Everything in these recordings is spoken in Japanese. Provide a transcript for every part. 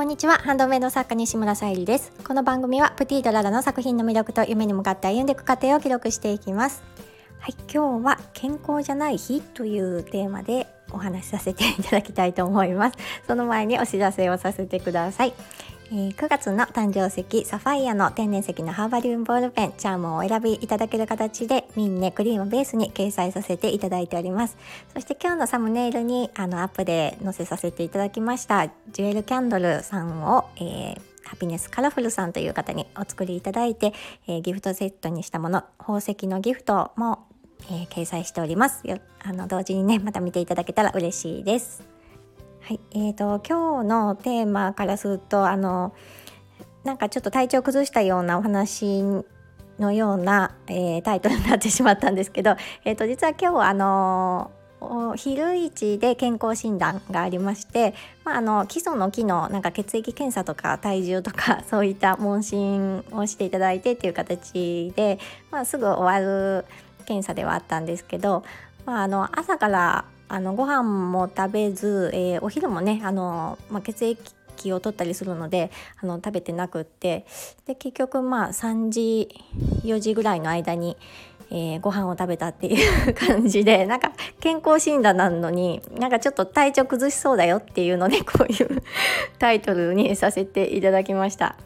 こんにちは。ハンドメイド作家西村さゆりです。この番組はプティードララの作品の魅力と夢に向かって歩んでいく過程を記録していきます。はい今日は健康じゃない日というテーマでお話しさせていただきたいと思います。その前にお知らせをさせてください。え、9月の誕生石サファイアの天然石のハーバリウムボールペンチャームをお選びいただける形でミンネクリームベースに掲載させていただいております。そして今日のサムネイルにあのアップで載せさせていただきましたジュエルキャンドルさんを、えー、ハピネスカラフルさんという方にお作りいただいて、えー、ギフトセットにしたもの宝石のギフトも、えー、掲載しております。あの同時にねまた見ていただけたら嬉しいです。はい、えーと、今日のテーマからするとあのなんかちょっと体調崩したようなお話のような、えー、タイトルになってしまったんですけど、えーと、実は今日あの昼市で健康診断がありまして、まあ、あの基礎の機能なんか血液検査とか体重とか そういった問診をしていただいてっていう形で、まあ、すぐ終わる検査ではあったんですけど、まあ、あの朝からあのご飯も食べず、えー、お昼もねあの、まあ、血液を取ったりするのであの食べてなくってで結局まあ3時4時ぐらいの間に、えー、ご飯を食べたっていう感じで なんか健康診断なのになんかちょっと体調崩しそうだよっていうのでこういう タイトルにさせていただきました。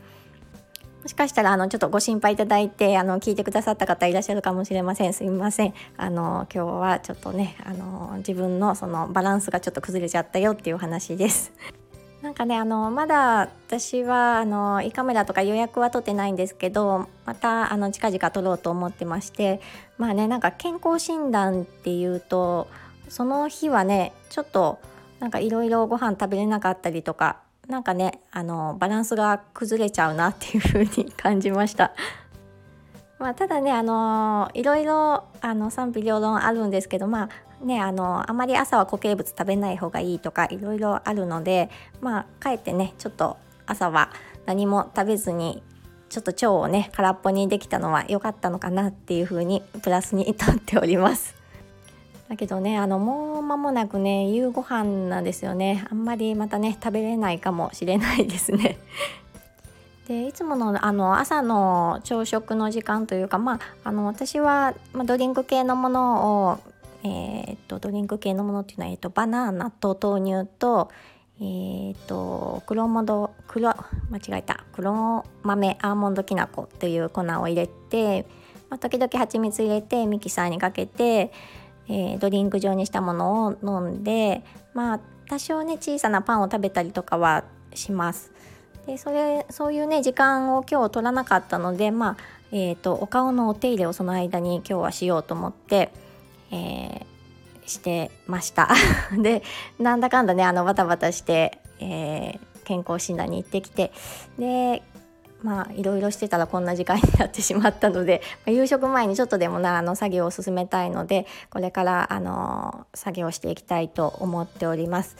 もしかしたらあのちょっとご心配いただいてあの聞いてくださった方いらっしゃるかもしれません。すみません。あの今日はちょっとねあの自分のそのバランスがちょっと崩れちゃったよっていう話です。なんかねあのまだ私はあの胃カメラとか予約は取ってないんですけどまたあの近々取ろうと思ってましてまあねなんか健康診断っていうとその日はねちょっとなんかいろいろご飯食べれなかったりとかなんかねあのバランスが崩れちゃうなっていう風に感じました。まあ、ただねあのいろいろあの賛否両論あるんですけどまあねあのあまり朝は固形物食べない方がいいとかいろいろあるのでまあかえってねちょっと朝は何も食べずにちょっと腸をね空っぽにできたのは良かったのかなっていう風にプラスにとっております。だけどねあのもう間もなくね夕ご飯なんですよね。あんまりまたね食べれないかもしれないですね。でいつものあの朝の朝食の時間というか、まあ、あの私は、ま、ドリンク系のものを、えー、っとドリンク系のものっていうのは、えー、っとバナナと豆乳と,、えー、っと黒モド黒間違えた。黒豆アーモンドきな粉っていう粉を入れて、まあ、時々蜂蜜入れてミキサーにかけてえー、ドリンク状にしたものを飲んでまあ多少ね小さなパンを食べたりとかはします。でそれそういうね時間を今日取らなかったのでまあえーと、お顔のお手入れをその間に今日はしようと思って、えー、してました でなんだかんだねあのバタバタして、えー、健康診断に行ってきてでまあいろいろしてたらこんな時間になってしまったので、ま、夕食前にちょっとでもなあの作業を進めたいのでこれからあの作業していきたいと思っております。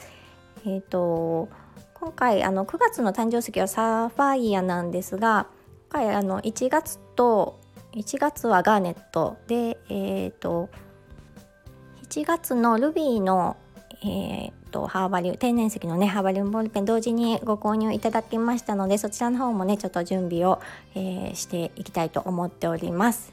えーと、今回あの9月の誕生石はサファイアなんですが今回あの1月と1月はガーネットで、えーと、1月のルビーの、えーとハーバリュ天然石のねハーバリウムボールペン同時にご購入いただきましたのでそちらの方もねちょっと準備を、えー、していきたいと思っております。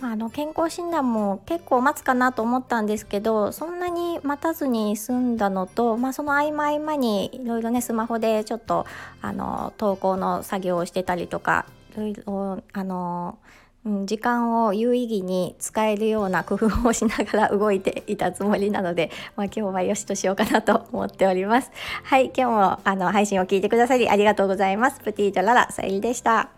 まあ、あの健康診断も結構待つかなと思ったんですけどそんなに待たずに済んだのと、まあ、その合間合間にいろいろねスマホでちょっとあの投稿の作業をしてたりとかいろいろあのうん、時間を有意義に使えるような工夫をしながら動いていたつもりなので、まあ、今日はよしとしようかなと思っております。はい、今日もあの配信を聞いてくださりありがとうございます。プティートララさゆりでした。